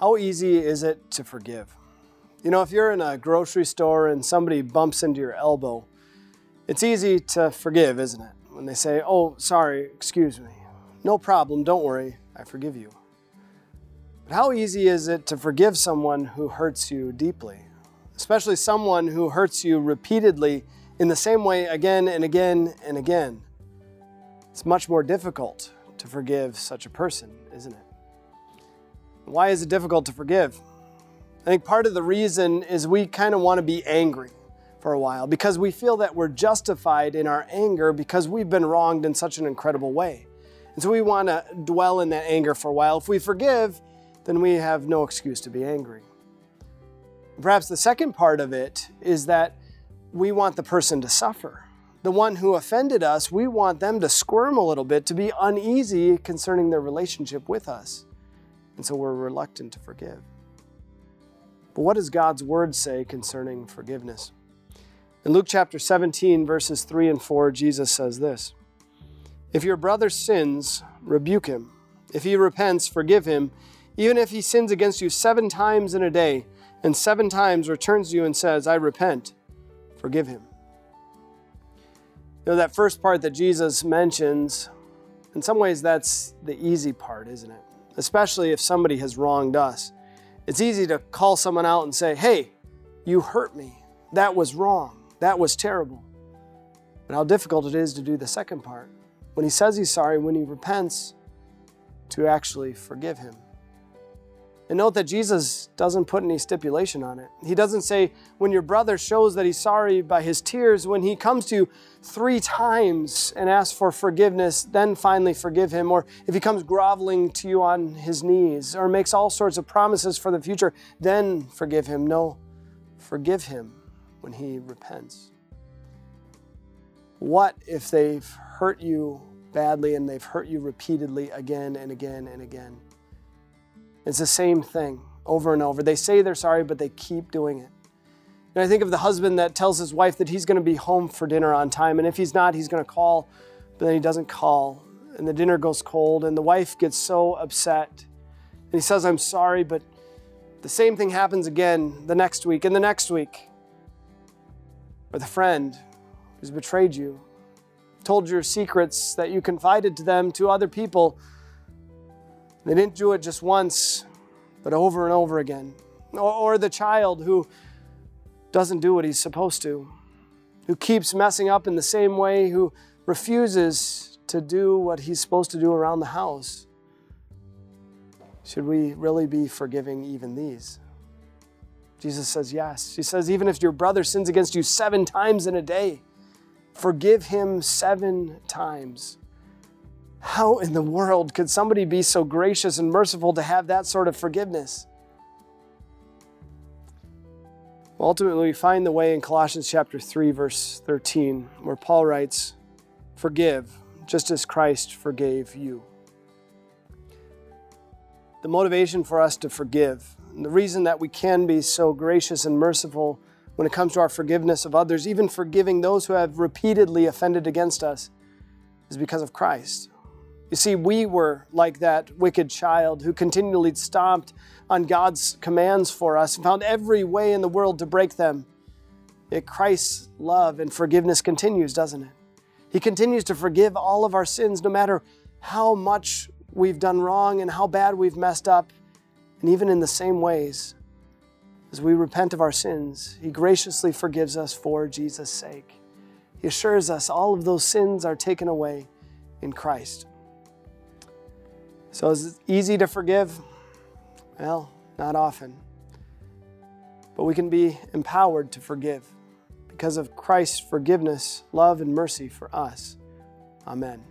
How easy is it to forgive? You know, if you're in a grocery store and somebody bumps into your elbow, it's easy to forgive, isn't it? When they say, Oh, sorry, excuse me. No problem, don't worry, I forgive you. But how easy is it to forgive someone who hurts you deeply? Especially someone who hurts you repeatedly in the same way again and again and again. It's much more difficult to forgive such a person, isn't it? Why is it difficult to forgive? I think part of the reason is we kind of want to be angry for a while because we feel that we're justified in our anger because we've been wronged in such an incredible way. And so we want to dwell in that anger for a while. If we forgive, then we have no excuse to be angry. Perhaps the second part of it is that we want the person to suffer. The one who offended us, we want them to squirm a little bit, to be uneasy concerning their relationship with us. And so we're reluctant to forgive. But what does God's word say concerning forgiveness? In Luke chapter 17, verses 3 and 4, Jesus says this If your brother sins, rebuke him. If he repents, forgive him. Even if he sins against you seven times in a day, and seven times returns to you and says, I repent, forgive him. You know, that first part that Jesus mentions, in some ways, that's the easy part, isn't it? Especially if somebody has wronged us. It's easy to call someone out and say, hey, you hurt me. That was wrong. That was terrible. But how difficult it is to do the second part. When he says he's sorry, when he repents, to actually forgive him. And note that Jesus doesn't put any stipulation on it. He doesn't say, when your brother shows that he's sorry by his tears, when he comes to you three times and asks for forgiveness, then finally forgive him. Or if he comes groveling to you on his knees or makes all sorts of promises for the future, then forgive him. No, forgive him when he repents. What if they've hurt you badly and they've hurt you repeatedly again and again and again? It's the same thing over and over. They say they're sorry, but they keep doing it. And I think of the husband that tells his wife that he's going to be home for dinner on time, and if he's not, he's going to call, but then he doesn't call, and the dinner goes cold, and the wife gets so upset. And he says, I'm sorry, but the same thing happens again the next week and the next week. Or the friend who's betrayed you, told your secrets that you confided to them to other people they didn't do it just once, but over and over again. Or, or the child who doesn't do what he's supposed to, who keeps messing up in the same way, who refuses to do what he's supposed to do around the house. Should we really be forgiving even these? Jesus says yes. He says, even if your brother sins against you seven times in a day, forgive him seven times. How in the world could somebody be so gracious and merciful to have that sort of forgiveness? Ultimately, we find the way in Colossians chapter 3 verse 13 where Paul writes, "Forgive just as Christ forgave you." The motivation for us to forgive, and the reason that we can be so gracious and merciful when it comes to our forgiveness of others, even forgiving those who have repeatedly offended against us, is because of Christ. You see, we were like that wicked child who continually stomped on God's commands for us and found every way in the world to break them. Yet Christ's love and forgiveness continues, doesn't it? He continues to forgive all of our sins, no matter how much we've done wrong and how bad we've messed up. And even in the same ways, as we repent of our sins, He graciously forgives us for Jesus' sake. He assures us all of those sins are taken away in Christ. So is it easy to forgive? Well, not often. But we can be empowered to forgive because of Christ's forgiveness, love, and mercy for us. Amen.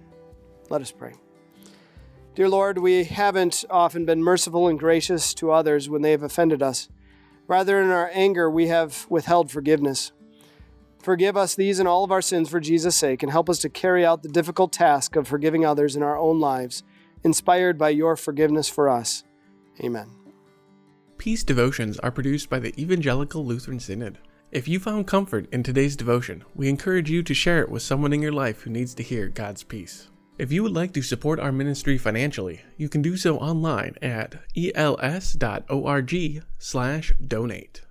Let us pray. Dear Lord, we haven't often been merciful and gracious to others when they have offended us. Rather, in our anger, we have withheld forgiveness. Forgive us these and all of our sins for Jesus' sake, and help us to carry out the difficult task of forgiving others in our own lives inspired by your forgiveness for us. Amen. Peace devotions are produced by the Evangelical Lutheran Synod. If you found comfort in today's devotion, we encourage you to share it with someone in your life who needs to hear God's peace. If you would like to support our ministry financially, you can do so online at els.org/donate.